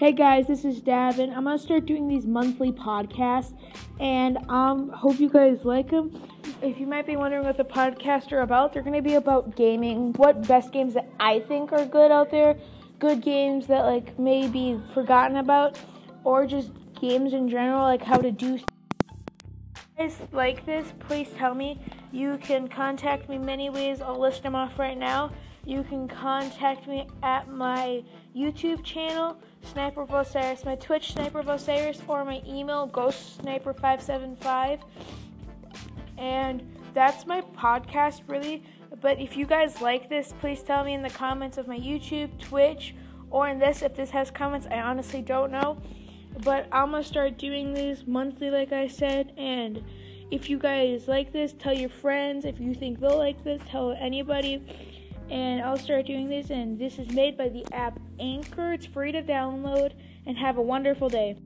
Hey guys, this is Davin. I'm gonna start doing these monthly podcasts, and um, hope you guys like them. If you might be wondering what the podcasts are about, they're gonna be about gaming. What best games that I think are good out there, good games that like may be forgotten about, or just games in general, like how to do. Guys like this? Please tell me. You can contact me many ways. I'll list them off right now. You can contact me at my YouTube channel, Sniper Osiris, my Twitch, Sniper Osiris, or my email, GhostSniper575. And that's my podcast, really. But if you guys like this, please tell me in the comments of my YouTube, Twitch, or in this. If this has comments, I honestly don't know. But I'm gonna start doing these monthly, like I said, and if you guys like this, tell your friends. If you think they'll like this, tell anybody. And I'll start doing this. And this is made by the app Anchor. It's free to download. And have a wonderful day.